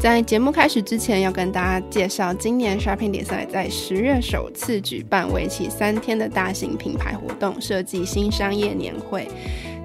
在节目开始之前，要跟大家介绍，今年 Shopping 比赛在十月首次举办为期三天的大型品牌活动——设计新商业年会。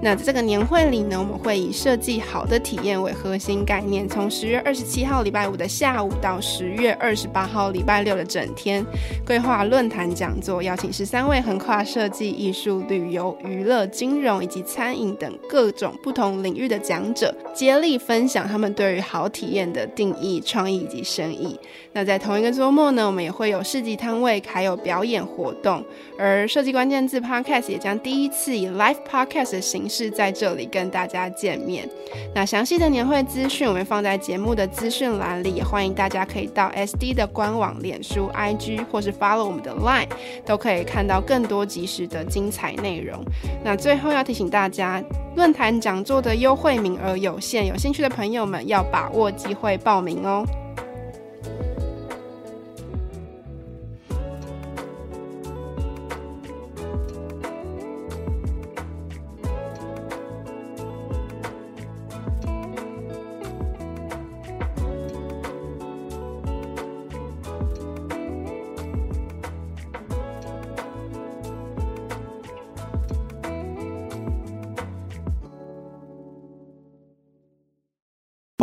那在这个年会里呢，我们会以设计好的体验为核心概念，从十月二十七号礼拜五的下午到十月二十八号礼拜六的整天，规划论坛讲座，邀请十三位横跨设计、艺术、旅游、娱乐、金融以及餐饮等各种不同领域的讲者，接力分享他们对于好体验的定义、创意以及生意。那在同一个周末呢，我们也会有市集摊位，还有表演活动，而设计关键字 Podcast 也将第一次以 Live Podcast 的形式是在这里跟大家见面。那详细的年会资讯我们放在节目的资讯栏里，也欢迎大家可以到 SD 的官网、脸书、IG 或是 follow 我们的 Line，都可以看到更多即时的精彩内容。那最后要提醒大家，论坛讲座的优惠名额有限，有兴趣的朋友们要把握机会报名哦。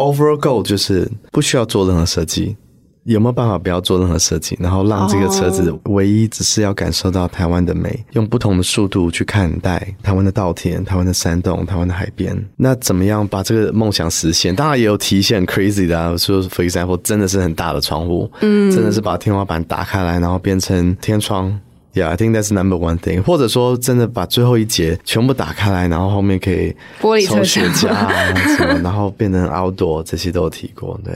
Overall goal 就是不需要做任何设计，有没有办法不要做任何设计，然后让这个车子唯一只是要感受到台湾的美，用不同的速度去看待台湾的稻田、台湾的山洞、台湾的海边。那怎么样把这个梦想实现？当然也有体现 crazy 的啊，说 for example 真的是很大的窗户，嗯，真的是把天花板打开来，然后变成天窗。Yeah, I think that's number one thing。或者说，真的把最后一节全部打开来，然后后面可以抽雪茄啊什么，然后变成 outdoor，这些都有提过，对。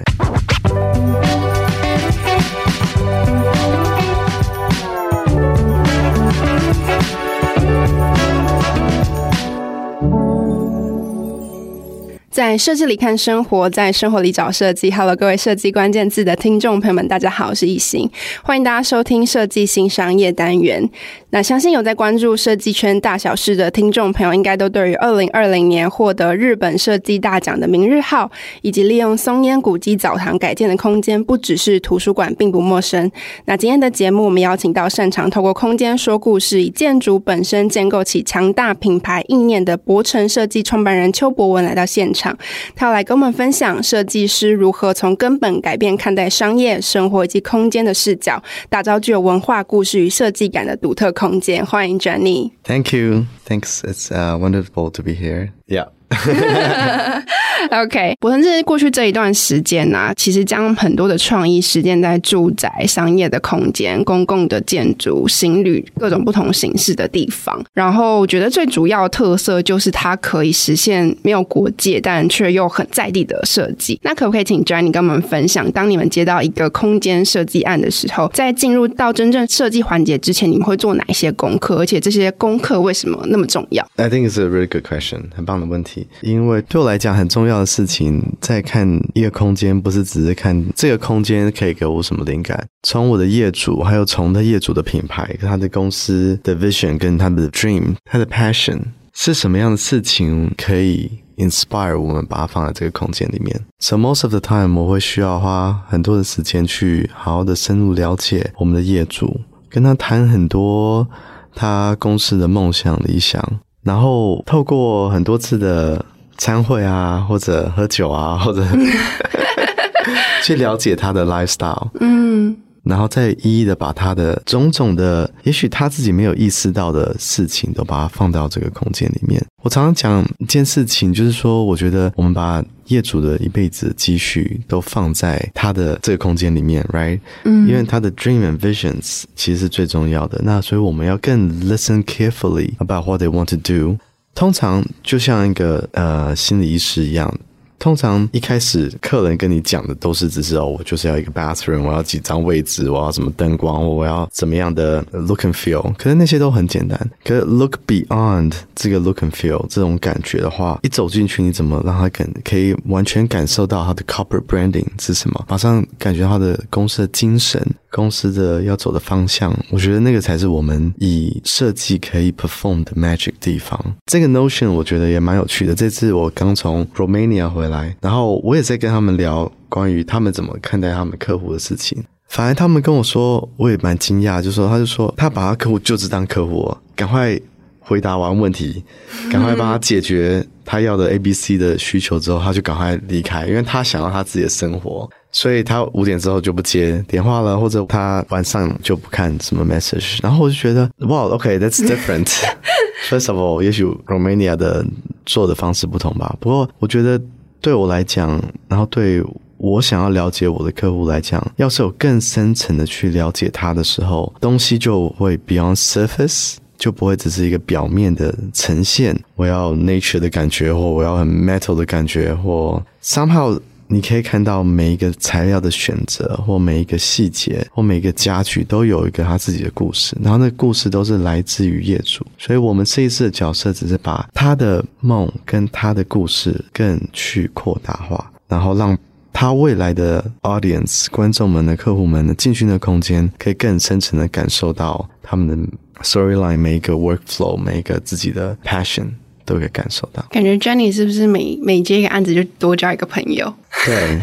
在设计里看生活，在生活里找设计。Hello，各位设计关键字的听众朋友们，大家好，我是艺兴，欢迎大家收听设计新商业单元。那相信有在关注设计圈大小事的听众朋友，应该都对于二零二零年获得日本设计大奖的明日号，以及利用松烟古迹澡堂改建的空间，不只是图书馆，并不陌生。那今天的节目，我们邀请到擅长透过空间说故事，以建筑本身建构起强大品牌意念的博城设计创办人邱博文来到现场。他要来跟我们分享设计师如何从根本改变看待商业、生活以及空间的视角，打造具有文化故事与设计感的独特空间。欢迎 Johnny。Thank you. Thanks. It's uh, wonderful to be here. Yeah. OK，我甚至过去这一段时间呢、其实将很多的创意实践在住宅、商业的空间、公共的建筑、行旅各种不同形式的地方。然后我觉得最主要特色就是它可以实现没有国界，但却又很在地的设计。那可不可以请 Johnny 跟我们分享，当你们接到一个空间设计案的时候，在进入到真正设计环节之前，你们会做哪一些功课？而且这些功课为什么那么重要？I think it's a really good question，很棒的问题。因为对我来讲很重要重要的事情，在看一个空间，不是只是看这个空间可以给我什么灵感。从我的业主，还有从他业主的品牌、他的公司的 vision 跟他的 dream、他的 passion 是什么样的事情，可以 inspire 我们把它放在这个空间里面。So most of the time，我会需要花很多的时间去好好的深入了解我们的业主，跟他谈很多他公司的梦想理想。然后透过很多次的参会啊，或者喝酒啊，或者 去了解他的 lifestyle，嗯。然后再一一的把他的种种的，也许他自己没有意识到的事情，都把它放到这个空间里面。我常常讲一件事情，就是说，我觉得我们把业主的一辈子的积蓄都放在他的这个空间里面，right？嗯，因为他的 dream and visions 其实是最重要的。那所以我们要更 listen carefully about what they want to do。通常就像一个呃心理医师一样。通常一开始客人跟你讲的都是只是哦，我就是要一个 bathroom，我要几张位置，我要什么灯光，我要怎么样的 look and feel。可是那些都很简单。可是 look beyond 这个 look and feel 这种感觉的话，一走进去，你怎么让他感可以完全感受到他的 corporate branding 是什么？马上感觉他的公司的精神。公司的要走的方向，我觉得那个才是我们以设计可以 perform 的 magic 地方。这个 notion 我觉得也蛮有趣的。这次我刚从 Romania 回来，然后我也在跟他们聊关于他们怎么看待他们客户的事情。反而他们跟我说，我也蛮惊讶，就说他就说他把他客户就只当客户，赶快回答完问题，赶快帮他解决他要的 A、B、C 的需求之后，他就赶快离开，因为他想要他自己的生活。所以他五点之后就不接电话了，或者他晚上就不看什么 message。然后我就觉得，哇，OK，that's different。First of all，也许 Romania 的做的方式不同吧。不过我觉得对我来讲，然后对我想要了解我的客户来讲，要是有更深层的去了解他的时候，东西就会 beyond surface，就不会只是一个表面的呈现。我要 nature 的感觉，或我要很 metal 的感觉，或 somehow。你可以看到每一个材料的选择，或每一个细节，或每一个家具都有一个他自己的故事，然后那故事都是来自于业主，所以我们设计师的角色只是把他的梦跟他的故事更去扩大化，然后让他未来的 audience 观众们的客户们的进去的空间，可以更深层的感受到他们的 storyline，每一个 workflow，每一个自己的 passion。都可以感受到，感觉 Jenny 是不是每每接一个案子就多交一个朋友？对，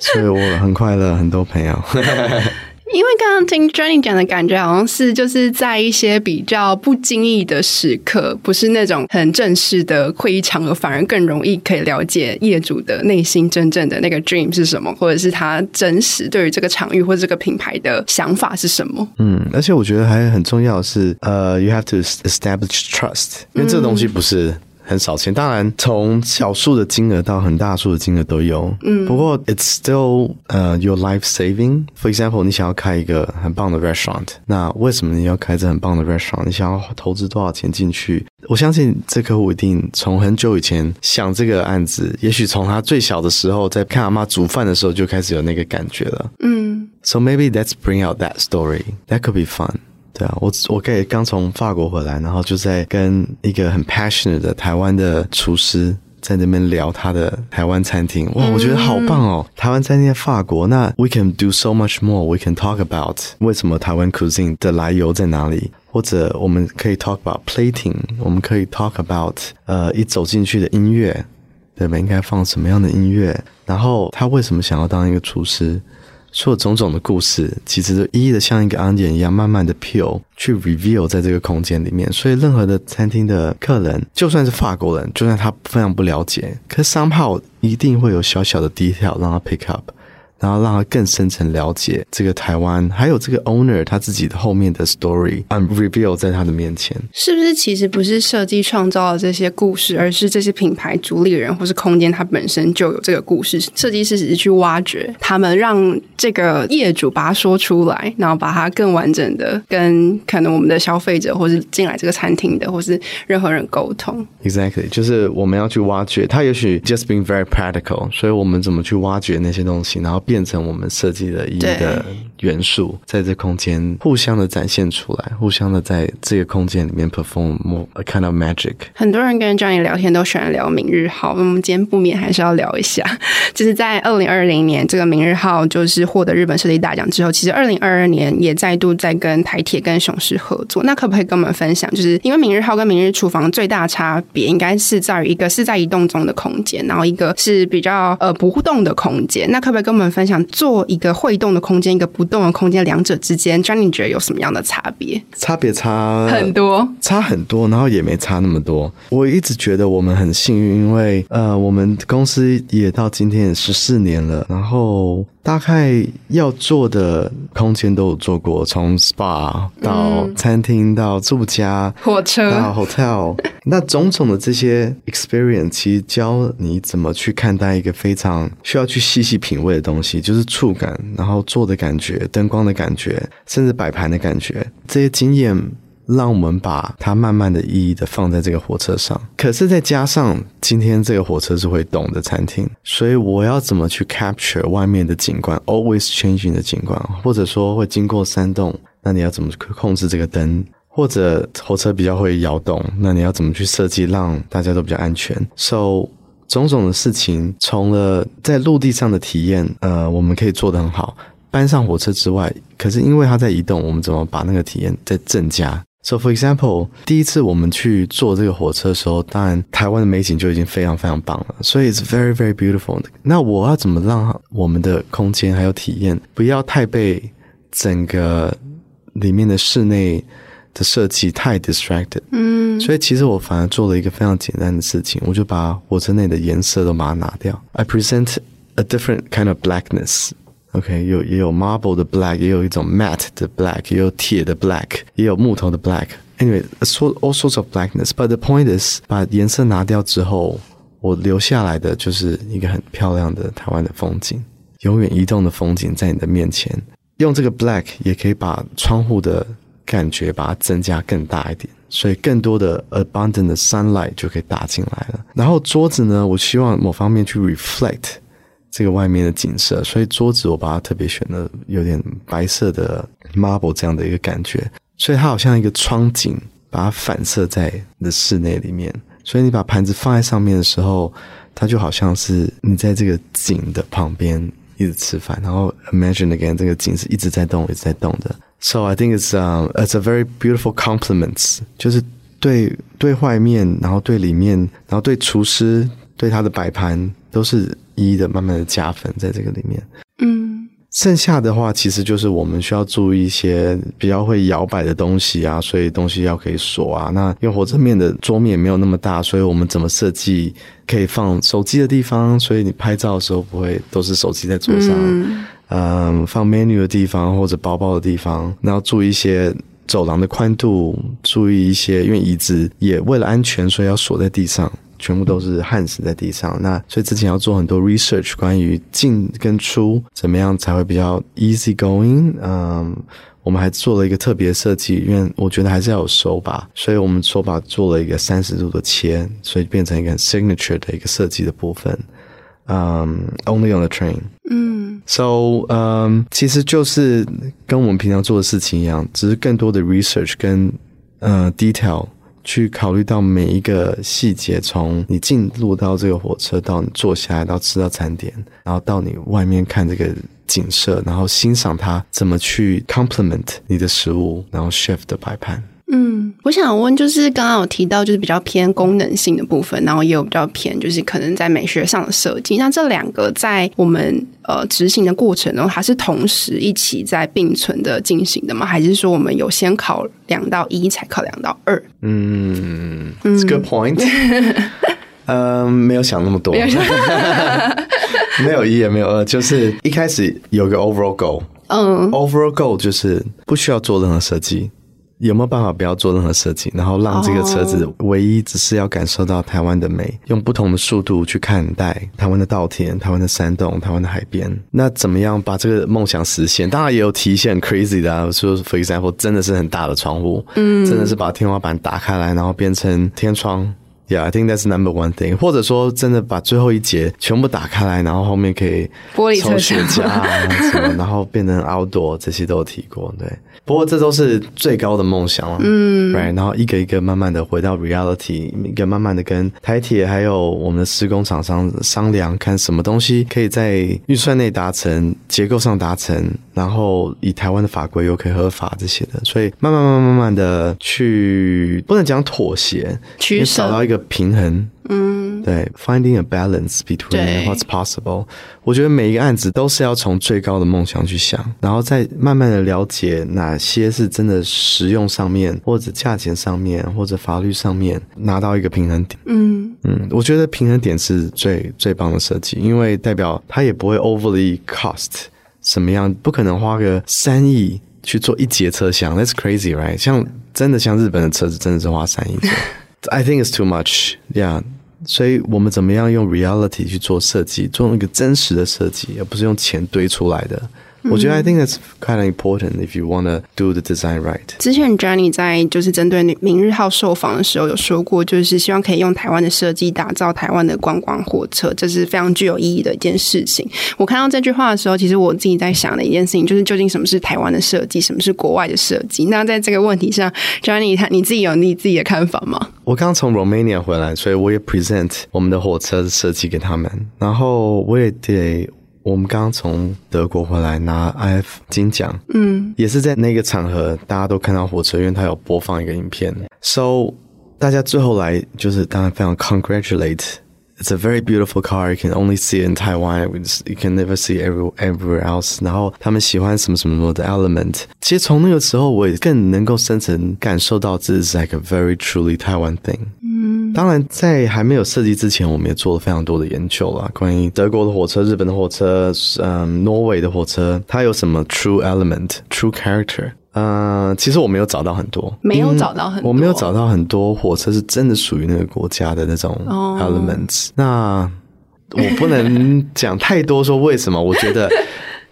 所以我很快乐，很多朋友。因为刚刚听 Jenny 讲的感觉，好像是就是在一些比较不经意的时刻，不是那种很正式的会议场合，反而更容易可以了解业主的内心真正的那个 dream 是什么，或者是他真实对于这个场域或者这个品牌的想法是什么。嗯，而且我觉得还很重要的是，呃，you have to establish trust，因为这个东西不是。很少钱，当然从小数的金额到很大数的金额都有。嗯，不过 it's still 呃、uh, your life saving。For example，你想要开一个很棒的 restaurant，那为什么你要开这很棒的 restaurant？你想要投资多少钱进去？我相信这客户一定从很久以前想这个案子，也许从他最小的时候，在看阿嬷煮饭的时候就开始有那个感觉了。嗯，So maybe let's bring out that story. That could be fun. 对啊，我我可以刚从法国回来，然后就在跟一个很 passionate 的台湾的厨师在那边聊他的台湾餐厅。哇，我觉得好棒哦！台湾餐厅在法国，那 we can do so much more. We can talk about 为什么台湾 cuisine 的来由在哪里，或者我们可以 talk about plating，我们可以 talk about 呃一走进去的音乐，对吧？应该放什么样的音乐？然后他为什么想要当一个厨师？所有种种的故事，其实都一一的像一个案件一样，慢慢的 peel 去 reveal 在这个空间里面。所以，任何的餐厅的客人，就算是法国人，就算他非常不了解，可 somehow 一定会有小小的 detail 让他 pick up。然后让他更深层了解这个台湾，还有这个 owner 他自己的后面的 story，and reveal 在他的面前，是不是？其实不是设计创造了这些故事，而是这些品牌主理人或是空间，它本身就有这个故事。设计师只是去挖掘他们，让这个业主把它说出来，然后把它更完整的跟可能我们的消费者，或是进来这个餐厅的，或是任何人沟通。Exactly，就是我们要去挖掘他，也许 just being very practical，所以我们怎么去挖掘那些东西，然后。变成我们设计的一个元素，在这空间互相的展现出来，互相的在这个空间里面 perform more a kind of magic。很多人跟 Johnny 聊天都喜欢聊明日号，我们今天不免还是要聊一下。就是在二零二零年，这个明日号就是获得日本设计大奖之后，其实二零二二年也再度在跟台铁跟雄狮合作。那可不可以跟我们分享？就是因为明日号跟明日厨房最大差别，应该是在于一个是在移动中的空间，然后一个是比较呃不互动的空间。那可不可以跟我们分享？做一个会动的空间，一个不动的空间，两者之间，Johnny 觉得有什么样的差别？差别差很多，差很多，然后也没差那么多。我一直觉得我们很幸运，因为呃，我们公司也到今天也十四年了，然后。大概要做的空间都有做过，从 SPA 到餐厅到住家，火车到 hotel，那种种的这些 experience，其实教你怎么去看待一个非常需要去细细品味的东西，就是触感，然后做的感觉，灯光的感觉，甚至摆盘的感觉，这些经验。让我们把它慢慢的、一一的放在这个火车上。可是再加上今天这个火车是会动的餐厅，所以我要怎么去 capture 外面的景观，always changing 的景观，或者说会经过山洞，那你要怎么去控制这个灯？或者火车比较会摇动，那你要怎么去设计让大家都比较安全？So 种种的事情，从了在陆地上的体验，呃，我们可以做得很好。搬上火车之外，可是因为它在移动，我们怎么把那个体验再增加？So for example，第一次我们去坐这个火车的时候，当然台湾的美景就已经非常非常棒了，所以 it's very very beautiful。那我要怎么让我们的空间还有体验不要太被整个里面的室内的设计太 distracted？嗯，所以其实我反而做了一个非常简单的事情，我就把火车内的颜色都把它拿掉。I present a different kind of blackness。OK，有也有 marble 的 black，也有一种 matte 的 black，也有铁的 black，也有木头的 black。Anyway，so all sorts of blackness。But the point is，把颜色拿掉之后，我留下来的就是一个很漂亮的台湾的风景，永远移动的风景在你的面前。用这个 black 也可以把窗户的感觉把它增加更大一点，所以更多的 abundant 的 sunlight 就可以打进来了。然后桌子呢，我希望某方面去 reflect。这个外面的景色，所以桌子我把它特别选了有点白色的 marble 这样的一个感觉，所以它好像一个窗景，把它反射在你的室内里面。所以你把盘子放在上面的时候，它就好像是你在这个景的旁边一直吃饭，然后 imagine again 这个景是一直在动，一直在动的。So I think it's a it's a very beautiful compliments，就是对对外面，然后对里面，然后对厨师，对他的摆盘都是。一一的慢慢的加分在这个里面，嗯，剩下的话其实就是我们需要注意一些比较会摇摆的东西啊，所以东西要可以锁啊。那因为火车面的桌面没有那么大，所以我们怎么设计可以放手机的地方，所以你拍照的时候不会都是手机在桌上，嗯，嗯，放 menu 的地方或者包包的地方，然后注意一些走廊的宽度，注意一些，因为椅子也为了安全，所以要锁在地上。全部都是焊死在地上，那所以之前要做很多 research 关于进跟出怎么样才会比较 easy going。嗯，我们还做了一个特别设计，因为我觉得还是要有手把，所以我们手把做了一个三十度的切，所以变成一个 signature 的一个设计的部分。嗯，only on the train。嗯，so 嗯，其实就是跟我们平常做的事情一样，只是更多的 research 跟呃 detail。去考虑到每一个细节，从你进入到这个火车，到你坐下来，到吃到餐点，然后到你外面看这个景色，然后欣赏它怎么去 complement 你的食物，然后 chef 的摆盘。嗯，我想问，就是刚刚有提到，就是比较偏功能性的部分，然后也有比较偏，就是可能在美学上的设计。那这两个在我们呃执行的过程中，还是同时一起在并存的进行的吗？还是说我们有先考量到一，才考量到二？嗯，It's good point。嗯，没有想那么多，没有一也没有二，就是一开始有个 overall goal。嗯，overall goal 就是不需要做任何设计。有没有办法不要做任何设计，然后让这个车子唯一只是要感受到台湾的美，用不同的速度去看待台湾的稻田、台湾的山洞、台湾的海边？那怎么样把这个梦想实现？当然也有提一些很 crazy 的啊，说 for example 真的是很大的窗户，嗯，真的是把天花板打开来，然后变成天窗。Yeah, I think that's number one thing。或者说真的把最后一节全部打开来，然后后面可以玻璃车雪茄啊什么，然后变成 outdoor，这些都有提过，对。不过这都是最高的梦想了，嗯，right。然后一个一个慢慢的回到 reality，一个慢慢的跟台铁还有我们的施工厂商商量，看什么东西可以在预算内达成，结构上达成，然后以台湾的法规又可以合法这些的，所以慢慢慢慢慢慢的去，不能讲妥协，去找到一个平衡。嗯，对，finding a balance between what's possible。我觉得每一个案子都是要从最高的梦想去想，然后再慢慢的了解哪些是真的实用上面，或者价钱上面，或者法律上面拿到一个平衡点。嗯嗯，我觉得平衡点是最最棒的设计，因为代表它也不会 overly cost 什么样，不可能花个三亿去做一节车厢，That's crazy, right？像真的像日本的车子，真的是花三亿做。I think it's too much, yeah. 所以我们怎么样用 reality 去做设计，做一个真实的设计，而不是用钱堆出来的。我觉得 I think that's kind of important if you want to do the design right。之前 Johnny 在就是针对明日号受访的时候有说过，就是希望可以用台湾的设计打造台湾的观光火车，这是非常具有意义的一件事情。我看到这句话的时候，其实我自己在想的一件事情就是，究竟什么是台湾的设计，什么是国外的设计？那在这个问题上，Johnny 他你自己有你自己的看法吗？我刚从 Romania 回来，所以我也 present 我们的火车的设计给他们，然后我也得。我们刚刚从德国回来拿 IF 金奖，嗯，也是在那个场合，大家都看到火车，因为他有播放一个影片，so 大家最后来就是当然非常 congratulate。It's a very beautiful car. You can only see it in Taiwan. You can never see it every, everywhere else. 然后他们喜欢什么什么什么的 element。其实从那个时候，我也更能够深层感受到这是 like a very truly Taiwan thing。嗯，当然在还没有设计之前，我们也做了非常多的研究啦，关于德国的火车、日本的火车、嗯，挪威的火车，它有什么 true element、true character。 嗯、呃，其实我没有找到很多，没有找到很多，我没有找到很多火车是真的属于那个国家的那种 elements。Oh. 那我不能 讲太多说为什么？我觉得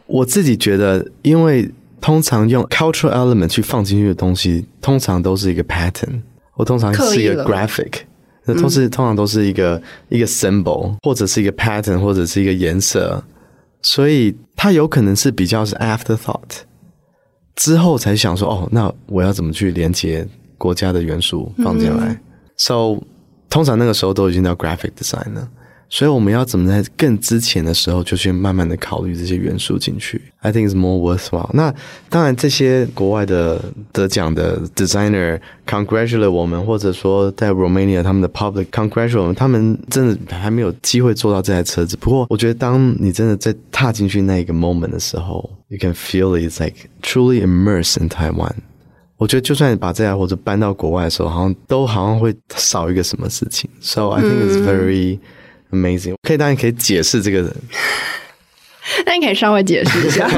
我自己觉得，因为通常用 cultural element 去放进去的东西，通常都是一个 pattern，我通常是一个 graphic，那都是通常都是一个一个 symbol，或者是一个 pattern，或者是一个颜色，所以它有可能是比较是 afterthought。之后才想说哦，那我要怎么去连接国家的元素放进来？So 通常那个时候都已经到 graphic design 了。所以我们要怎么在更之前的时候就去慢慢的考虑这些元素进去？I think it's more worthwhile。那当然，这些国外的得奖的 designer congratulate 我们，或者说在 Romania 他们的 public congratulate 我们，他们真的还没有机会做到这台车子。不过，我觉得当你真的在踏进去那一个 moment 的时候，you can feel it's like truly immersed in Taiwan。我觉得就算你把这台火车搬到国外的时候，好像都好像会少一个什么事情。So I think it's very、嗯 Amazing，可以当然可以解释这个人，那你可以稍微解释一下。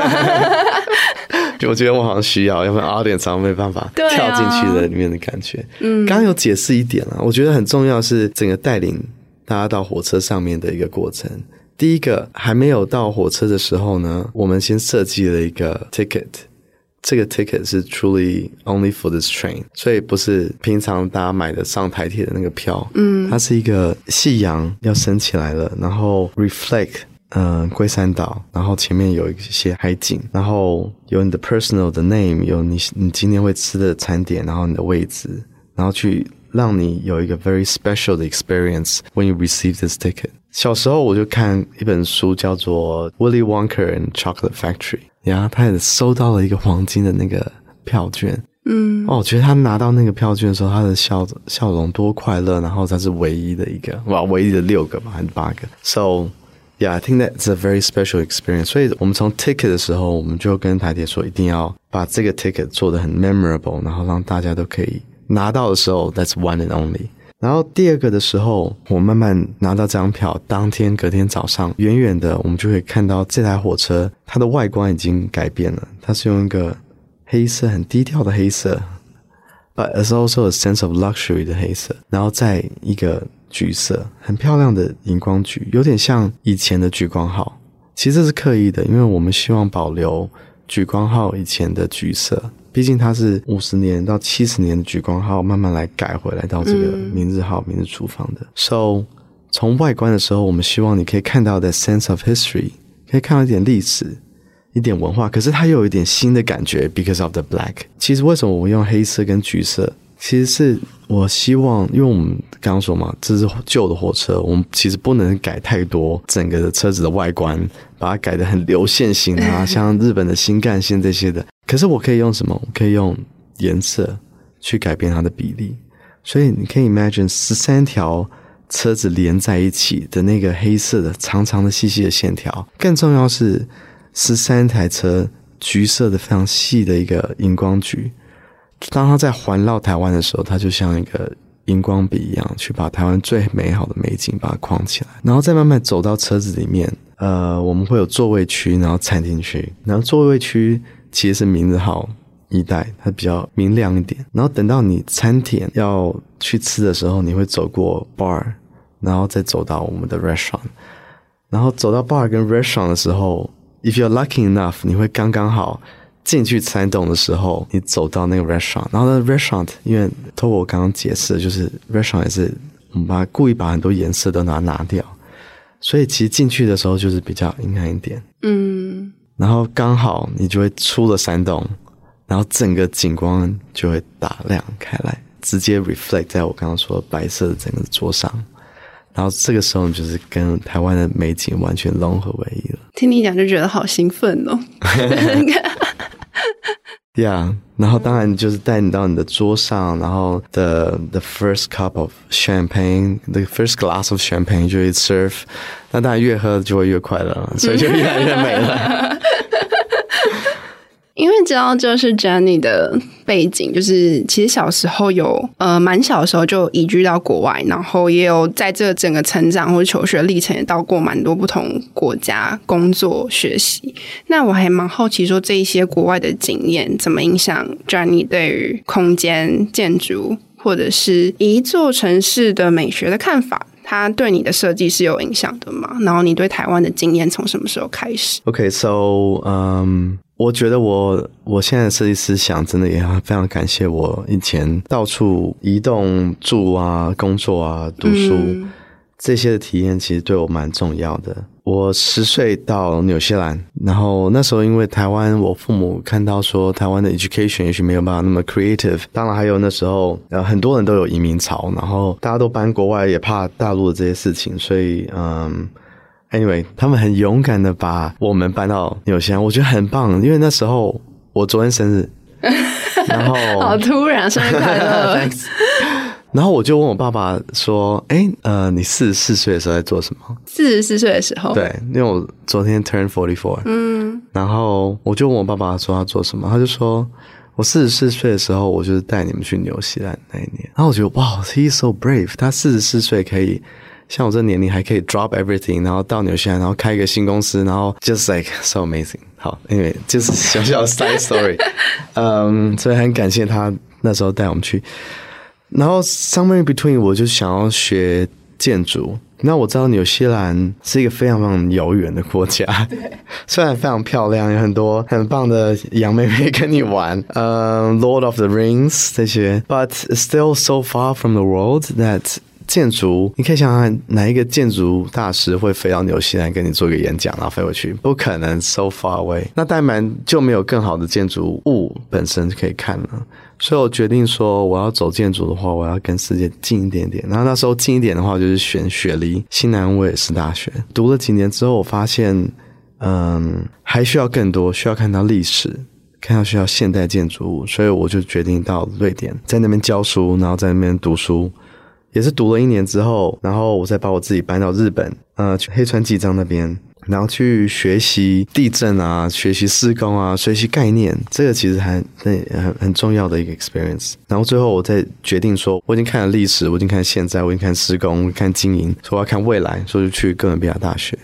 我觉得我好像需要，要不然 audience 常常没办法跳进去的里面的感觉。嗯，刚刚有解释一点了，我觉得很重要是整个带领大家到火车上面的一个过程。第一个还没有到火车的时候呢，我们先设计了一个 ticket。这个 ticket 是 truly only for this train，所以不是平常大家买的上台铁的那个票。嗯，它是一个夕阳要升起来了，然后 reflect，嗯、呃，龟山岛，然后前面有一些海景，然后有你的 personal 的 name，有你你今天会吃的餐点，然后你的位置，然后去让你有一个 very special 的 experience when you receive this ticket。小时候我就看一本书叫做 Willy Wonka and Chocolate Factory。 然后他也收到了一个黄金的那个票券，嗯，哦，我觉得他拿到那个票券的时候，他的笑笑容多快乐。然后他是唯一的一个，哇，唯一的六个吧，还是八个？So yeah, I think that's a very special experience。所以我们从 ticket 的时候，我们就跟台铁说，一定要把这个 ticket 做得很 memorable，然后让大家都可以拿到的时候，that's one and only。然后第二个的时候，我慢慢拿到这张票，当天隔天早上，远远的我们就会看到这台火车，它的外观已经改变了。它是用一个黑色很低调的黑色，but it's also a sense of luxury 的黑色，然后再一个橘色，很漂亮的荧光橘，有点像以前的莒光号。其实这是刻意的，因为我们希望保留莒光号以前的橘色。毕竟它是五十年到七十年的莒光号，慢慢来改回来到这个明日号、明日厨房的。So 从外观的时候，我们希望你可以看到的 sense of history，可以看到一点历史、一点文化，可是它又有一点新的感觉，because of the black。其实为什么我们用黑色跟橘色？其实是我希望，因为我们刚刚说嘛，这是旧的火车，我们其实不能改太多整个的车子的外观，把它改得很流线型啊，像日本的新干线这些的。可是我可以用什么？我可以用颜色去改变它的比例。所以你可以 imagine 十三条车子连在一起的那个黑色的长长的细细的线条，更重要是十三台车橘色的非常细的一个荧光橘。当它在环绕台湾的时候，它就像一个荧光笔一样，去把台湾最美好的美景把它框起来，然后再慢慢走到车子里面。呃，我们会有座位区，然后餐厅区，然后座位区其实是名字好一带，它比较明亮一点。然后等到你餐厅要去吃的时候，你会走过 bar，然后再走到我们的 restaurant。然后走到 bar 跟 restaurant 的时候，if you're lucky enough，你会刚刚好。进去山洞的时候，你走到那个 restaurant，然后那 restaurant，因为透过我刚刚解释，就是 restaurant 也是我们把故意把很多颜色都拿拿掉，所以其实进去的时候就是比较阴暗一点。嗯，然后刚好你就会出了山洞，然后整个景观就会打亮开来，直接 reflect 在我刚刚说的白色的整个桌上。然后这个时候你就是跟台湾的美景完全融合为一了。听你讲就觉得好兴奋哦。Yeah，然后当然就是带你到你的桌上，然后 the the first cup of champagne，the first glass of champagne 就会 serve，那当然越喝就会越快乐，所以就越来越美了。 因为知道就是 Jenny 的背景，就是其实小时候有呃蛮小的时候就移居到国外，然后也有在这整个成长或者求学历程也到过蛮多不同国家工作学习。那我还蛮好奇说，这一些国外的经验怎么影响 Jenny 对于空间建筑或者是一座城市的美学的看法？它对你的设计是有影响的吗？然后你对台湾的经验从什么时候开始？OK，so，嗯。我觉得我我现在的设计思想真的也非常感谢我以前到处移动住啊、工作啊、读书、嗯、这些的体验，其实对我蛮重要的。我十岁到纽西兰，然后那时候因为台湾，我父母看到说台湾的 education 也许没有办法那么 creative，当然还有那时候呃很多人都有移民潮，然后大家都搬国外，也怕大陆的这些事情，所以嗯。Anyway，他们很勇敢的把我们搬到纽西兰，我觉得很棒，因为那时候我昨天生日，然后好突然，生日快乐。然后我就问我爸爸说：“哎，呃，你四十四岁的时候在做什么？”四十四岁的时候，对，因为我昨天 turn forty four，嗯，然后我就问我爸爸说他做什么，他就说我四十四岁的时候，我就是带你们去纽西兰那一年。然后我觉得哇，he is so brave，他四十四岁可以。像我这年龄还可以 drop everything，然后到纽西兰，然后开一个新公司，然后 just like so amazing。好，因为就是小小的 side story，嗯，所以很感谢他那时候带我们去。然后 somewhere in between，我就想要学建筑。那我知道纽西兰是一个非常非常遥远的国家，对，虽然非常漂亮，有很多很棒的洋妹妹跟你玩，嗯，Lord of the Rings 这些，but still so far from the world that 建筑，你可以想想哪一个建筑大师会飞到纽西兰跟你做一个演讲，然后飞回去？不可能，so far away。那当然就没有更好的建筑物本身可以看了。所以我决定说，我要走建筑的话，我要跟世界近一点点。然后那时候近一点的话，就是选雪梨新南威尔士大学。读了几年之后，我发现，嗯，还需要更多，需要看到历史，看到需要现代建筑物。所以我就决定到瑞典，在那边教书，然后在那边读书。也是读了一年之后，然后我再把我自己搬到日本，呃，去黑川纪章那边，然后去学习地震啊，学习施工啊，学习概念，这个其实还很很很重要的一个 experience。然后最后我再决定说，我已经看了历史，我已经看现在，我已经看施工，看经营，说我要看未来，所以就去哥伦比亚大学，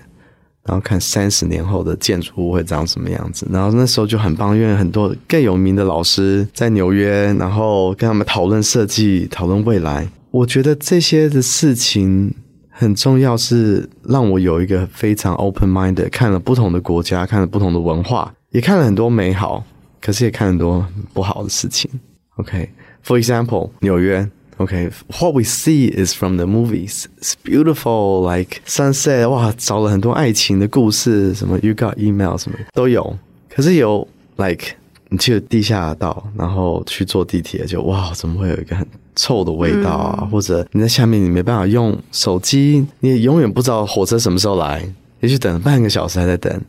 然后看三十年后的建筑物会长什么样子。然后那时候就很棒，因为很多更有名的老师在纽约，然后跟他们讨论设计，讨论未来。我觉得这些的事情很重要，是让我有一个非常 open mind，看了不同的国家，看了不同的文化，也看了很多美好，可是也看很多不好的事情。OK，for example，纽约。OK，what we see is from the movies. It's beautiful, like sunset。哇，找了很多爱情的故事，什么 you got email 什么都有。可是有 like 你去地下道，然后去坐地铁，就哇，怎么会有一个很臭的味道啊，嗯，或者你在下面，你没办法用手机，你也永远不知道火车什么时候来，也许等了半个小时还在等，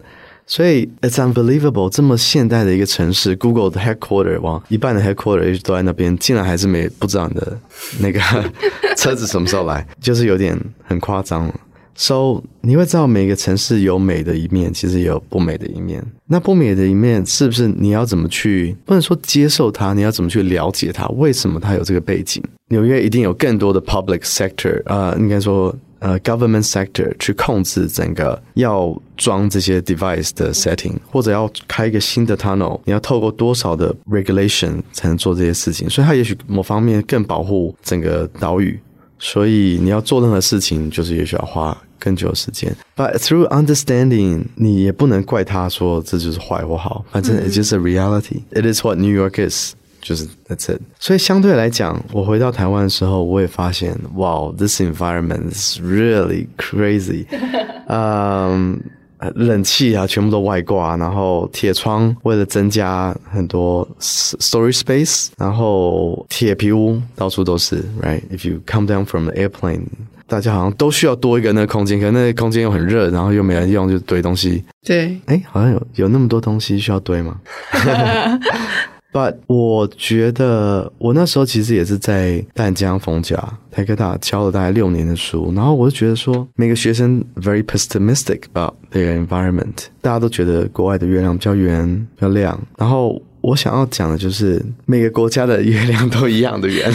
所以 it's unbelievable，这么现代的一个城市，Google 的 headquarter，往，一半的 headquarter 都在那边，竟然还是没不知道你的那个 车子什么时候来，就是有点很夸张。So 你会知道每个城市有美的一面，其实也有不美的一面。那不美的一面是不是你要怎么去，不能说接受它，你要怎么去了解它？为什么它有这个背景？纽约一定有更多的 public sector，呃，应该说呃 government sector 去控制整个要装这些 device 的 setting，或者要开一个新的 tunnel，你要透过多少的 regulation 才能做这些事情？所以它也许某方面更保护整个岛屿。所以你要做任何事情，就是也需要花更久的时间。But through understanding，你也不能怪他说这就是坏或好，反正 it's just a reality. It is what New York is，就是 that's it。所以相对来讲，我回到台湾的时候，我也发现，Wow，this environment is really crazy。嗯，冷气啊，全部都外挂，然后铁窗为了增加很多 storage space，然后铁皮屋到处都是，right？If you come down from the airplane。 大家好像都需要多一个那个空间，可是那个空间又很热，然后又没人用，就堆东西。对，哎，好像有有那么多东西需要堆吗？But 我觉得我那时候其实也是在淡江逢甲台科大教了大概六年的书，然后我就觉得说每个学生 very pessimistic about their environment，大家都觉得国外的月亮比较圆、比较亮，然后我想要讲的就是每个国家的月亮都一样的圆，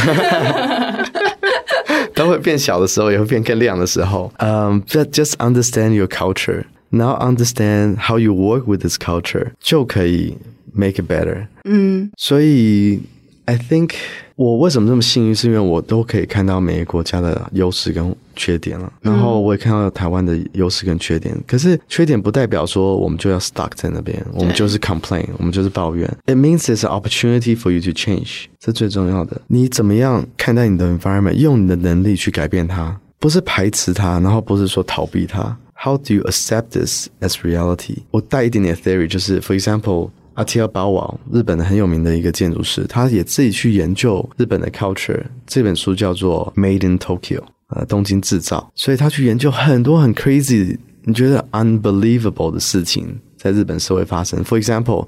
都会变小的时候，也会变更亮的时候。嗯、um,，but just understand your culture，now understand how you work with this culture 就可以。Make it better。嗯，所以 I think 我为什么这么幸运，是因为我都可以看到每个国家的优势跟缺点了，然后我也看到台湾的优势跟缺点。可是缺点不代表说我们就要 stuck 在那边，我们就是 complain，我们就是抱怨。It means there's an opportunity for you to change。这最重要的，你怎么样看待你的 environment，用你的能力去改变它，不是排斥它，然后不是说逃避它。How do you accept this as reality？我带一点点 theory，就是 for example。阿提尔巴瓦，日本的很有名的一个建筑师，他也自己去研究日本的 culture。这本书叫做《Made in Tokyo》，呃，东京制造。所以他去研究很多很 crazy，你觉得 unbelievable 的事情在日本社会发生。For example，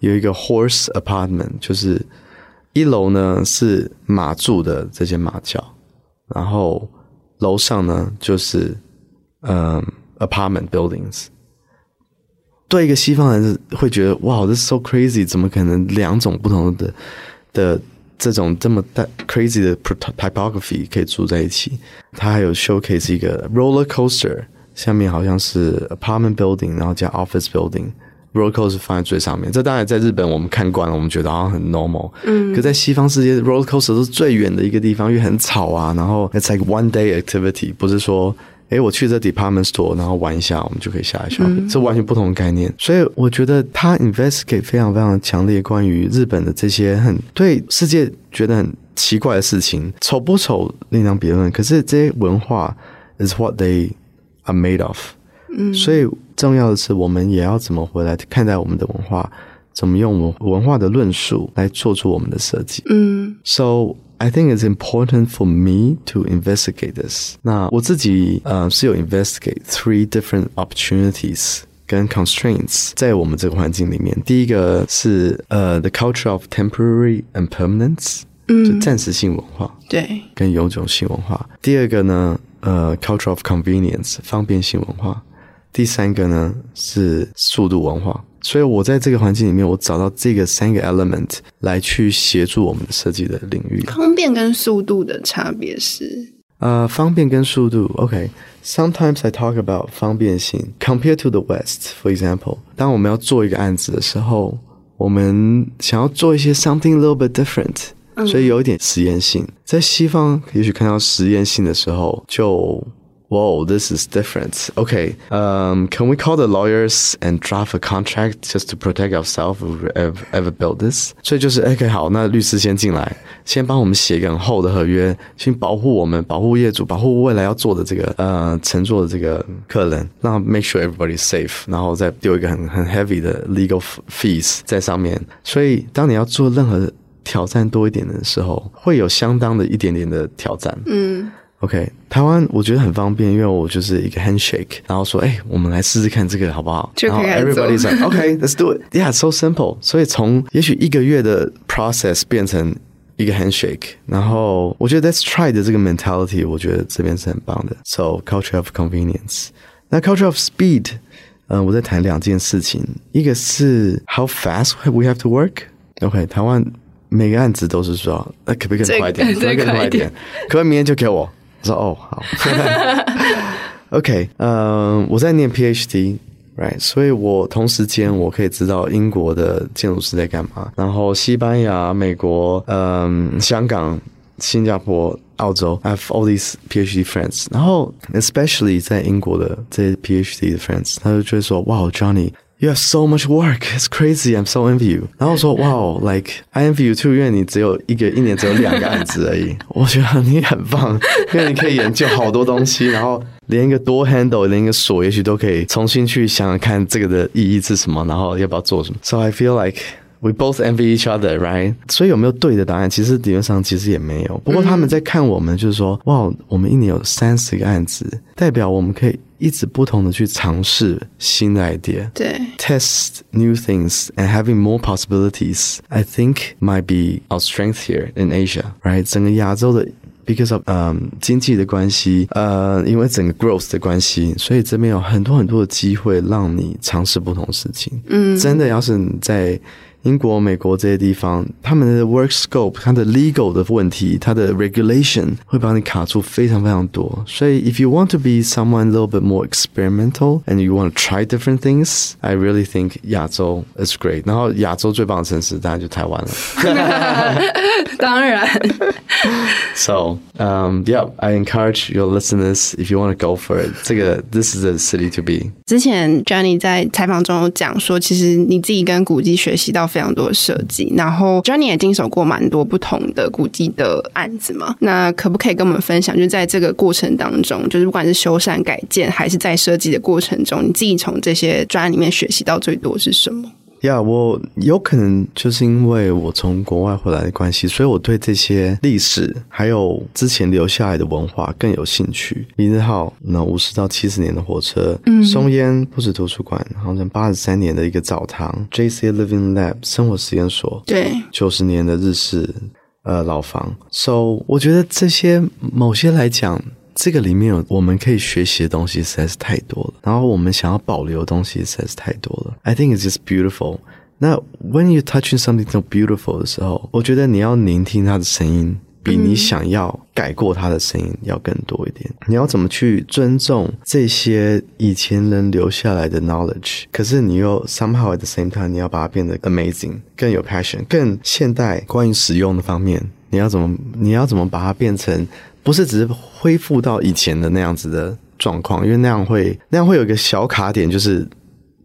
有一个 horse apartment，就是一楼呢是马住的这些马厩，然后楼上呢就是嗯 apartment buildings。对一个西方人会觉得哇 is so crazy，怎么可能两种不同的的这种这么大 crazy 的 typography 可以住在一起？它还有 showcase 一个 roller coaster，下面好像是 apartment building，然后加 office building，roller coaster 放在最上面。这当然在日本我们看惯了，我们觉得好像很 normal。嗯，可在西方世界，roller coaster 是最远的一个地方，因为很吵啊。然后 it's like one day activity，不是说。诶，我去这 department store，然后玩一下，我们就可以下来 shopping，这完全不同的概念。所以我觉得他 investigate 非常非常强烈关于日本的这些很对世界觉得很奇怪的事情，丑不丑另当别论。可是这些文化 is what they are made of。嗯，所以重要的是，我们也要怎么回来看待我们的文化，怎么用文文化的论述来做出我们的设计。嗯，so。I think it's important for me to investigate this。那我自己呃是有 investigate three different opportunities 跟 constraints 在我们这个环境里面。第一个是呃 the culture of temporary and permanence，嗯，就暂时性文化，对，跟永久性文化。第二个呢，呃 culture of convenience，方便性文化。 第三个呢是速度文化。所以我在这个环境里面，我找到这个三个 element 来去协助我们的设计的领域。方便跟速度的差别是？呃，方便跟速度。OK，sometimes、I talk about 方便性。Compared to the West, for example，当我们要做一个案子的时候，我们想要做一些 something a little bit different，、嗯、所以有一点实验性。在西方，也许看到实验性的时候，就。Whoa, this is different. Okay, um, can we call the lawyers and draft a contract just to protect ourselves if we ever, ever build this? 所以就是 OK，好，那律师先进来，先帮我们写一个很厚的合约，先保护我们，保护业主，保护未来要做的这个呃乘坐的这个客人，让 make sure everybody is safe，然后再丢一个很很 heavy 的 legal fees 在上面。所以当你要做任何挑战多一点的时候，会有相当的一点点的挑战。嗯。 OK，台湾我觉得很方便，因为我就是一个 handshake，然后说，哎，我们来试试看这个好不好？然后 everybody's like, OK，let's do it. Yeah, so simple. 所以从也许一个月的 process 变成一个 handshake，然后我觉得 let's try 的这个 mentality，我觉得这边是很棒的。So culture of convenience，那 culture of speed，嗯、呃，我在谈两件事情，一个是 how fast we have to work。OK，台湾每个案子都是说，那可不可以更快一点？可不可以更快一点？可不可以明天就给我？ 我说哦好，OK，嗯，我在念 PhD，right，所以我同时间我可以知道英国的建筑师在干嘛，然后西班牙、美国、嗯，香港、新加坡、澳洲，I have all these PhD friends，然后 especially 在英国的这些 PhD 的 friends，他就觉得说，哇，Johnny。you have so much work. It's crazy. I'm so envy you. 然后我说 wow, like I envy you too，因为你只有一个一年只有两个案子而已。我觉得你很棒，因为你可以研究好多东西，然后连一个多 handle，连一个锁，也许都可以重新去想想看这个的意义是什么，然后要不要做什么。So I feel like We both envy each other, right？所以有没有对的答案？其实理论上其实也没有。不过他们在看我们，就是说，嗯、哇，我们一年有三十个案子，代表我们可以一直不同的去尝试新的 idea，对，test new things and having more possibilities. I think might be our strength here in Asia, right？整个亚洲的。Because of 嗯、um, 经济的关系，呃，因为整个 growth 的关系，所以这边有很多很多的机会让你尝试不同事情。嗯，真的，要是你在。英国、美国这些地方，他们的 work scope、它的 legal 的问题、它的 regulation 会把你卡住非常非常多。所以，if you want to be someone a little bit more experimental and you want to try different things, I really think 亚洲 is great。然后，亚洲最棒的城市当然就台湾了。当然。 So, um, yeah, I encourage your listeners if you want to go for it. 这个 this is a city to be。之前 Johnny 在采访中有讲说，其实你自己跟古迹学习到。 非常多的设计，然后 Johnny 也经手过蛮多不同的古迹的案子嘛。那可不可以跟我们分享，就在这个过程当中，就是不管是修缮改建，还是在设计的过程中，你自己从这些专案里面学习到最多是什么？呀，yeah, 我有可能就是因为我从国外回来的关系，所以我对这些历史还有之前留下来的文化更有兴趣。李日浩那五十到七十年的火车，嗯，松烟不止图书馆，好像八十三年的一个澡堂，J.C. Living Lab 生活实验所，对，九十年的日式呃老房。So，我觉得这些某些来讲。这个里面有我们可以学习的东西实在是太多了，然后我们想要保留的东西实在是太多了。I think it's just beautiful。那 when you touching something so beautiful 的时候，我觉得你要聆听它的声音，比你想要改过它的声音要更多一点。你要怎么去尊重这些以前人留下来的 knowledge？可是你又 somehow at the same time，你要把它变得 amazing，更有 passion，更现代。关于使用的方面，你要怎么你要怎么把它变成？不是只是恢复到以前的那样子的状况，因为那样会那样会有一个小卡点，就是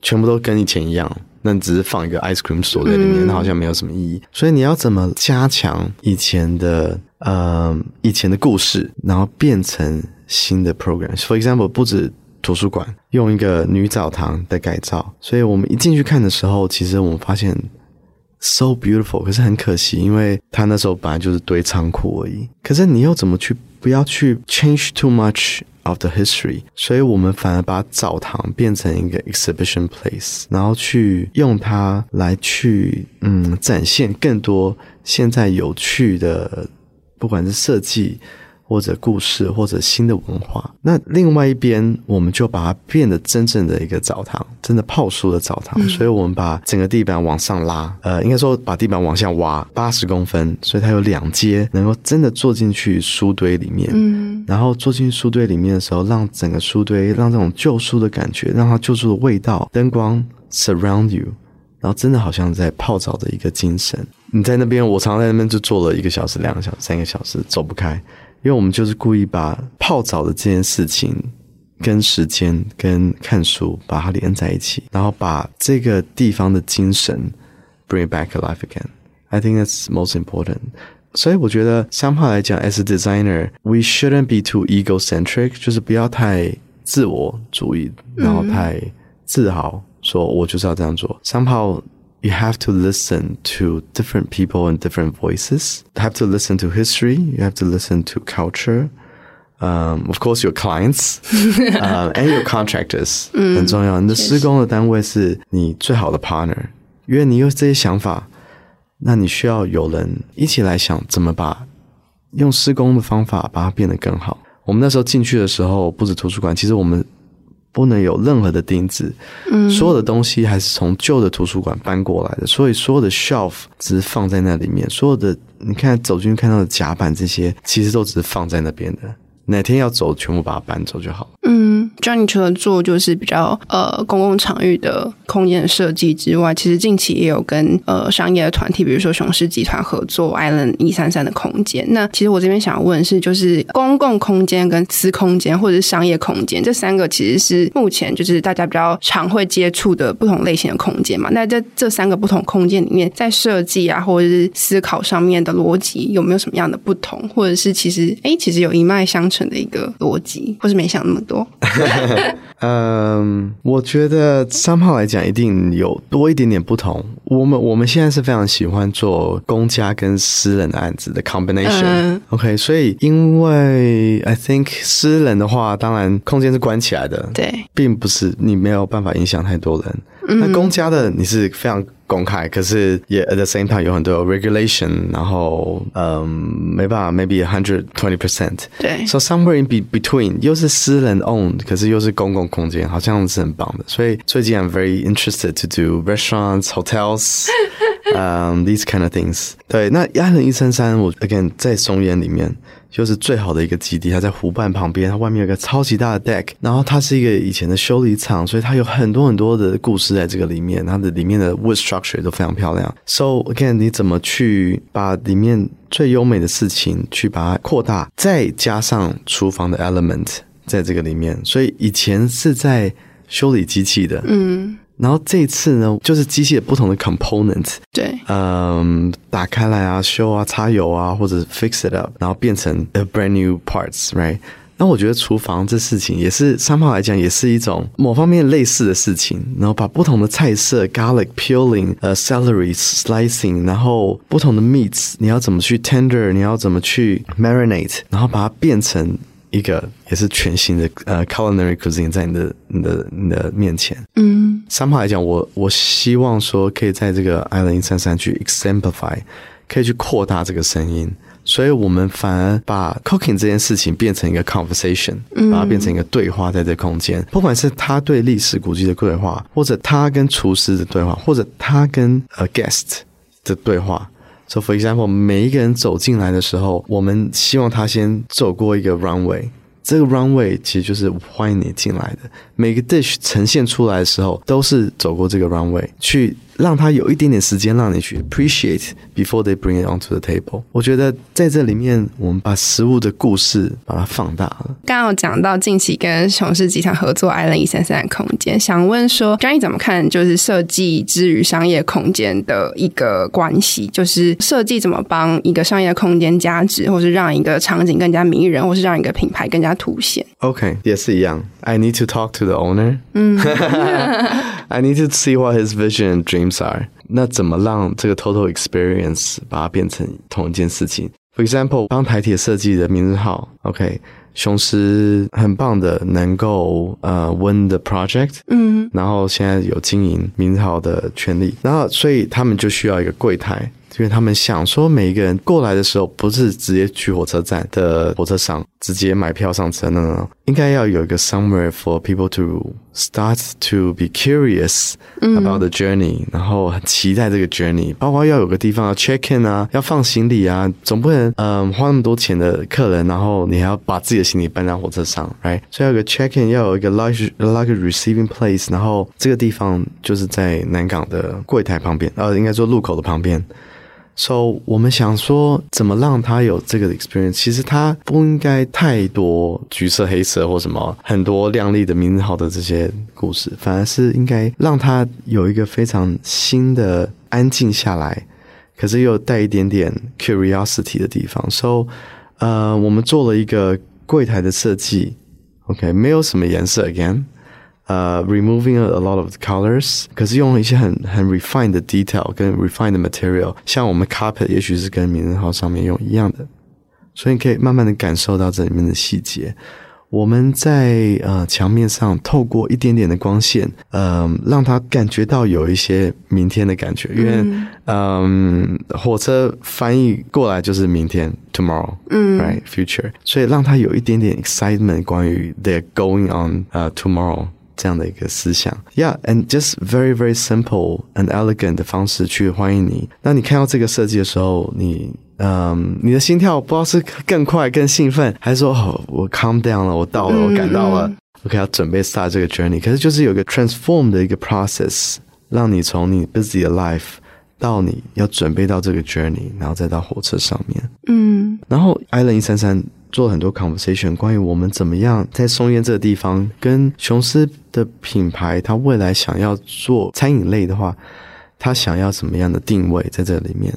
全部都跟以前一样，那只是放一个 ice cream 锁在里面，那好像没有什么意义。所以你要怎么加强以前的呃以前的故事，然后变成新的 program？For example，不止图书馆用一个女澡堂的改造，所以我们一进去看的时候，其实我们发现。So beautiful，可是很可惜，因为它那时候本来就是堆仓库而已。可是你又怎么去不要去 change too much of the history？所以我们反而把澡堂变成一个 exhibition place，然后去用它来去嗯展现更多现在有趣的，不管是设计。或者故事，或者新的文化。那另外一边，我们就把它变得真正的一个澡堂，真的泡书的澡堂。嗯、所以我们把整个地板往上拉，呃，应该说把地板往下挖八十公分，所以它有两阶，能够真的坐进去书堆里面。嗯，然后坐进书堆里面的时候，让整个书堆，让这种旧书的感觉，让它旧书的味道，灯光 surround you，然后真的好像在泡澡的一个精神。你在那边，我常常在那边就坐了一个小时、两个小时、三个小时，走不开。因为我们就是故意把泡澡的这件事情跟时间跟看书把它连在一起，然后把这个地方的精神 bring it back alive again. I think that's most important. 所以我觉得，相对来讲，as a designer, we shouldn't be too egocentric，就是不要太自我主义，然后太自豪，说我就是要这样做。Somehow You have to listen to different people and different voices. You have to listen to history. You have to listen to culture. Um, of course, your clients, uh, and your contractors 很重要。你的施工的单位是你最好的 partner，因为你有这些想法，那你需要有人一起来想怎么把用施工的方法把它变得更好。我们那时候进去的时候，不止图书馆，其实我们。 不能有任何的钉子，嗯，所有的东西还是从旧的图书馆搬过来的，所以所有的 shelf 只是放在那里面，所有的你看走进去看到的甲板这些，其实都只是放在那边的，哪天要走，全部把它搬走就好。嗯，John 除了做就是比较呃公共场域的空间的设计之外，其实近期也有跟呃商业的团体，比如说雄狮集团合作 Island 一三三的空间。那其实我这边想要问的是，就是公共空间跟私空间或者是商业空间这三个，其实是目前就是大家比较常会接触的不同类型的空间嘛？那在这三个不同空间里面，在设计啊或者是思考上面的逻辑有没有什么样的不同，或者是其实哎其实有一脉相承的一个逻辑，或是没想那么多？嗯，我觉得三号来讲一定有多一点点不同。我们我们现在是非常喜欢做公家跟私人的案子的 combination。嗯、OK，所以因为 I think 私人的话，当然空间是关起来的，对，并不是你没有办法影响太多人。嗯、那公家的你是非常。公开，可是也 at the same time 有很多 regulation，然后嗯，没办法，maybe a hundred twenty percent。对，so somewhere in be between，又是私人 owned，可是又是公共空间，好像是很棒的。所以最近 I'm very interested to do restaurants, hotels， 嗯、um,，these kind of things。对，那爱伦一三三，我 again 在松烟里面。就是最好的一个基地，它在湖畔旁边，它外面有个超级大的 deck，然后它是一个以前的修理厂，所以它有很多很多的故事在这个里面，它的里面的 wood structure 都非常漂亮。So again，你怎么去把里面最优美的事情去把它扩大，再加上厨房的 element 在这个里面，所以以前是在修理机器的，嗯。然后这一次呢，就是机械不同的 component，对，嗯，打开来啊，修啊，擦油啊，或者 fix it up，然后变成 a brand new parts，right？那我觉得厨房这事情也是，三炮来讲也是一种某方面类似的事情。然后把不同的菜色，garlic peeling，呃，celery slicing，然后不同的 meats，你要怎么去 tender，你要怎么去 marinate，然后把它变成。一个也是全新的呃、uh, culinary cuisine 在你的你的你的面前，嗯，三号来讲，我我希望说可以在这个 island 一三三去 exemplify，可以去扩大这个声音，所以我们反而把 cooking 这件事情变成一个 conversation，把它变成一个对话，在这空间，不管是他对历史古迹的对话，或者他跟厨师的对话，或者他跟呃 guest 的对话。So for example，每一个人走进来的时候，我们希望他先走过一个 runway，这个 runway 其实就是欢迎你进来的。每个 dish 呈现出来的时候，都是走过这个 runway 去。让他有一点点时间让你去 appreciate before they bring it onto the table。我觉得在这里面，我们把食物的故事把它放大了。刚刚有讲到近期跟雄狮集团合作爱伦一三三的空间，想问说，Johnny 怎么看？就是设计之于商业空间的一个关系，就是设计怎么帮一个商业空间加值，或是让一个场景更加迷人，或是让一个品牌更加凸显？OK，也是一样。I need to talk to the owner。嗯，I need to see what his vision and dream。那怎么让这个 total experience 把它变成同一件事情？For example，帮台铁设计的明日号，OK，雄狮很棒的，能够呃 win the project，嗯，然后现在有经营明日号的权利，然后所以他们就需要一个柜台。因为他们想说，每一个人过来的时候，不是直接去火车站的火车上直接买票上车呢，应该要有一个 somewhere for people to Starts to be curious about the journey，然后很期待这个 journey，包括要有个地方要 check in 啊，要放行李啊，总不能嗯花那么多钱的客人，然后你还要把自己的行李搬到火车上，right？所以要个 check in，要有一个 luggage luggage receiving place，然后这个地方就是在南港的柜台旁边，呃，应该说路口的旁边。So，我们想说，怎么让他有这个 experience？其实他不应该太多橘色、黑色或什么很多亮丽的、名字号的这些故事，反而是应该让他有一个非常新的、安静下来，可是又带一点点 curiosity 的地方。So，呃，我们做了一个柜台的设计，OK，没有什么颜色，again。呃、uh，removing a lot of the colors，可是用一些很很 refined 的 detail 跟 refined 的 material，像我们 carpet 也许是跟名人号上面用一样的，所以你可以慢慢的感受到这里面的细节。我们在呃墙面上透过一点点的光线，呃，让他感觉到有一些明天的感觉，因为嗯、呃，火车翻译过来就是明天 tomorrow，嗯，right future，所以让他有一点点 excitement 关于 they're going on 呃、uh, tomorrow。这样的一个思想，Yeah，and just very very simple and elegant 的方式去欢迎你。那你看到这个设计的时候，你嗯，你的心跳不知道是更快、更兴奋，还是说哦，我 calm down 了，我到了，我赶到了，OK，要准备 start 这个 journey。可是就是有个 transform 的一个 process，让你从你 busy 的 life 到你要准备到这个 journey，然后再到火车上面。嗯，然后 Island 一三三。做了很多 conversation，关于我们怎么样在松烟这个地方跟雄狮的品牌，它未来想要做餐饮类的话，它想要什么样的定位在这里面，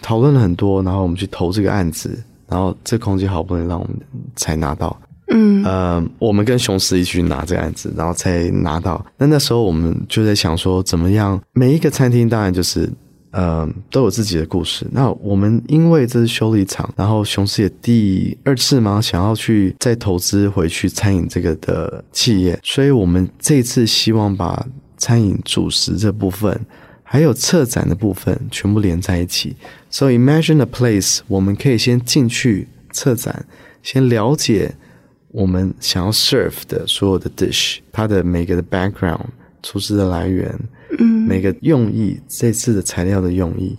讨论了很多，然后我们去投这个案子，然后这空间好不容易让我们才拿到。嗯，呃，我们跟雄狮一起去拿这个案子，然后才拿到。那那时候我们就在想说，怎么样？每一个餐厅当然就是。呃，都有自己的故事。那我们因为这是修理厂，然后雄狮也第二次嘛，想要去再投资回去餐饮这个的企业，所以我们这次希望把餐饮主食这部分，还有策展的部分全部连在一起。So imagine a place，我们可以先进去策展，先了解我们想要 serve 的所有的 dish，它的每个的 background，厨师的来源。嗯，每个用意，这次的材料的用意，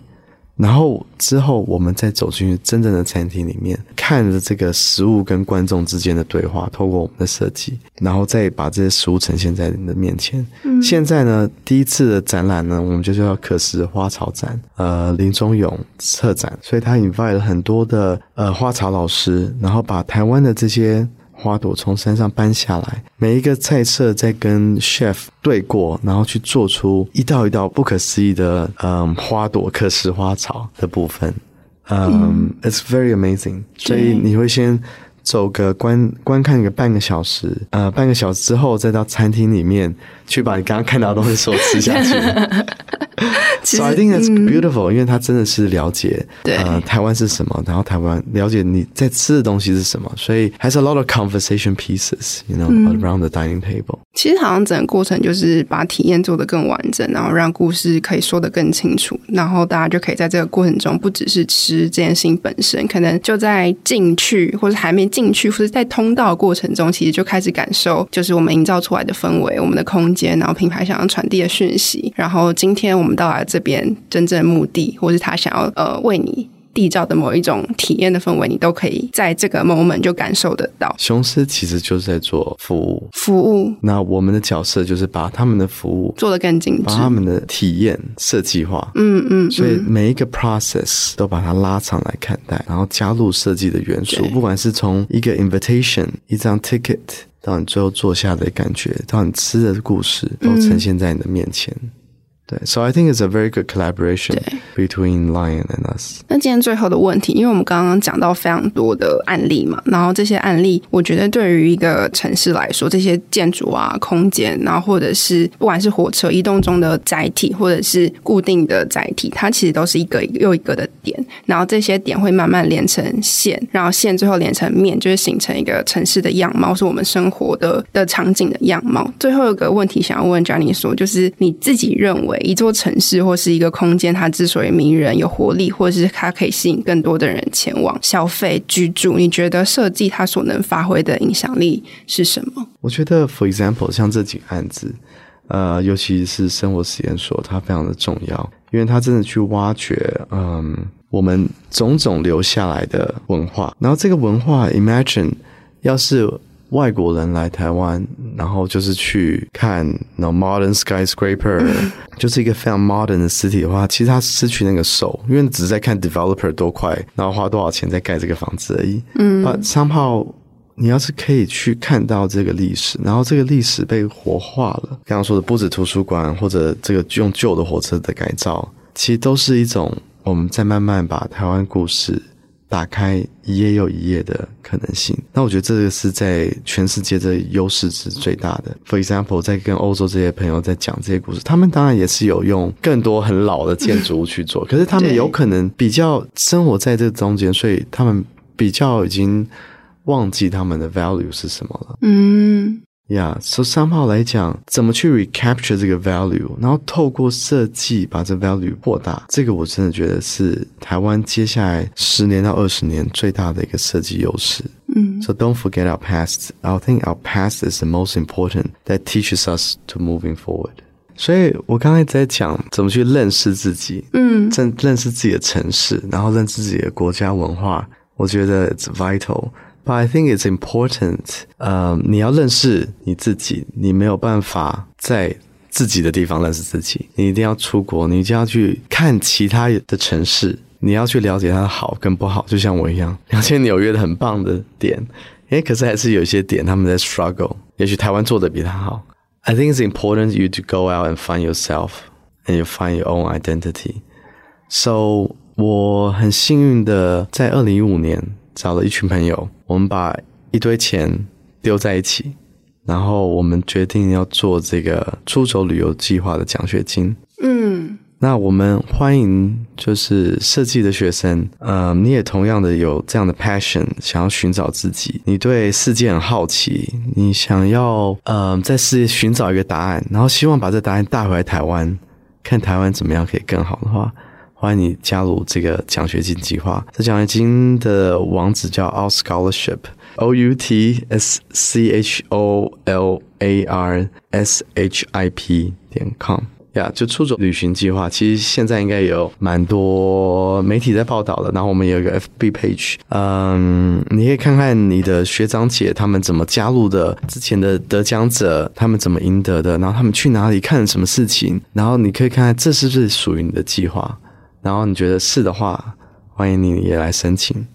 然后之后我们再走进去真正的餐厅里面，看着这个食物跟观众之间的对话，透过我们的设计，然后再把这些食物呈现在你的面前。嗯，现在呢，第一次的展览呢，我们就叫可食花草展，呃，林中勇策展，所以他 invite 了很多的呃花草老师，然后把台湾的这些。花朵从山上搬下来，每一个菜色在跟 chef 对过，然后去做出一道一道不可思议的嗯花朵、可食花草的部分，嗯，it's very amazing。所以你会先走个观观看个半个小时，呃，半个小时之后再到餐厅里面去把你刚刚看到的东西所吃下去。So I think it's beautiful，、嗯、因为他真的是了解，对呃，台湾是什么，然后台湾了解你在吃的东西是什么，所以还是 a lot of conversation pieces，you know、嗯、around the dining table。其实好像整个过程就是把体验做得更完整，然后让故事可以说得更清楚，然后大家就可以在这个过程中，不只是吃这件事情本身，可能就在进去或者还没进去，或者在通道过程中，其实就开始感受，就是我们营造出来的氛围，我们的空间，然后品牌想要传递的讯息，然后今天我们到来。这边真正的目的，或是他想要呃为你缔造的某一种体验的氛围，你都可以在这个 moment 就感受得到。雄狮其实就是在做服务，服务。那我们的角色就是把他们的服务做得更精致，把他们的体验设计化。嗯嗯。嗯，所以每一个 process 都把它拉长来看待，然后加入设计的元素，不管是从一个 invitation 一张 ticket 到你最后坐下的感觉，到你吃的故事，都呈现在你的面前。嗯对，So I think it's a very good collaboration between Lion and us。那今天最后的问题，因为我们刚刚讲到非常多的案例嘛，然后这些案例，我觉得对于一个城市来说，这些建筑啊、空间，然后或者是不管是火车移动中的载体，或者是固定的载体，它其实都是一个又一个的点，然后这些点会慢慢连成线，然后线最后连成面，就是形成一个城市的样貌，是我们生活的的场景的样貌。最后有个问题想要问 Johnny 说，就是你自己认为。一座城市或是一个空间，它之所以迷人、有活力，或者是它可以吸引更多的人前往消费、居住，你觉得设计它所能发挥的影响力是什么？我觉得，for example，像这几个案子，呃，尤其是生活实验所，它非常的重要，因为它真的去挖掘，嗯，我们种种留下来的文化，然后这个文化，imagine，要是。外国人来台湾，然后就是去看那 modern skyscraper，就是一个非常 modern 的实体的话，其实他失去那个手，因为只是在看 developer 多快，然后花多少钱在盖这个房子而已。嗯，But somehow 你要是可以去看到这个历史，然后这个历史被活化了，刚刚说的不止图书馆或者这个用旧的火车的改造，其实都是一种我们在慢慢把台湾故事。打开一页又一页的可能性，那我觉得这个是在全世界的优势是最大的。For example，在跟欧洲这些朋友在讲这些故事，他们当然也是有用更多很老的建筑物去做，可是他们有可能比较生活在这中间，所以他们比较已经忘记他们的 value 是什么了。嗯。呀，yeah, so somehow 来讲，怎么去 recapture 这个 value，然后透过设计把这 value 扩大，这个我真的觉得是台湾接下来十年到二十年最大的一个设计优势。嗯，so don't forget our past. I think our past is the most important that teaches us to moving forward. 所以我刚才在讲怎么去认识自己，嗯，认认识自己的城市，然后认识自己的国家文化，我觉得 it's vital. But I think it's important. 呃，你要认识你自己，你没有办法在自己的地方认识自己，你一定要出国，你一定要去看其他的城市，你要去了解它的好跟不好，就像我一样，了解纽约的很棒的点，诶，可是还是有一些点他们在 struggle，也许台湾做的比他好。I think it's important you to go out and find yourself and you find your own identity. So 我很幸运的在二零一五年。找了一群朋友，我们把一堆钱丢在一起，然后我们决定要做这个出走旅游计划的奖学金。嗯。那我们欢迎就是设计的学生，呃，你也同样的有这样的 passion，想要寻找自己，你对世界很好奇，你想要呃在世界寻找一个答案，然后希望把这答案带回来台湾，看台湾怎么样可以更好的话，欢迎你加入这个奖学金计划。这奖学金的网址叫 Out Scholarship，O U T S C H O L A R S H I P 点 com。呀就出走旅行计划，其实现在应该有蛮多媒体在报道了。然后我们有一个 FB page，嗯，你可以看看你的学长姐他们怎么加入的，之前的得奖者他们怎么赢得的，然后他们去哪里看了什么事情，然后你可以看看这是不是属于你的计划。然后你觉得是的话，欢迎你也来申请。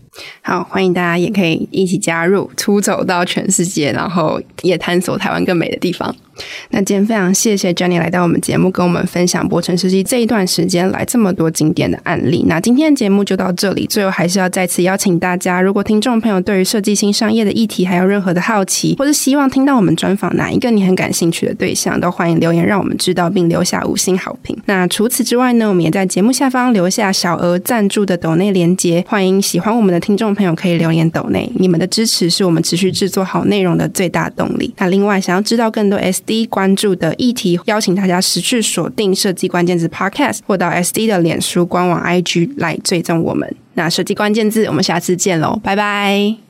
好，欢迎大家也可以一起加入，出走到全世界，然后也探索台湾更美的地方。那今天非常谢谢 Jenny 来到我们节目，跟我们分享柏成设计这一段时间来这么多经典的案例。那今天的节目就到这里，最后还是要再次邀请大家，如果听众朋友对于设计新商业的议题还有任何的好奇，或是希望听到我们专访哪一个你很感兴趣的对象，都欢迎留言让我们知道，并留下五星好评。那除此之外呢，我们也在节目下方留下小额赞助的抖内连接，欢迎喜欢我们的听众朋友可以留言抖内，你们的支持是我们持续制作好内容的最大动力。那另外，想要知道更多 S d 关注的议题，邀请大家持续锁定设计关键字 Podcast，或到 SD 的脸书官网 IG 来追踪我们。那设计关键字，我们下次见喽，拜拜。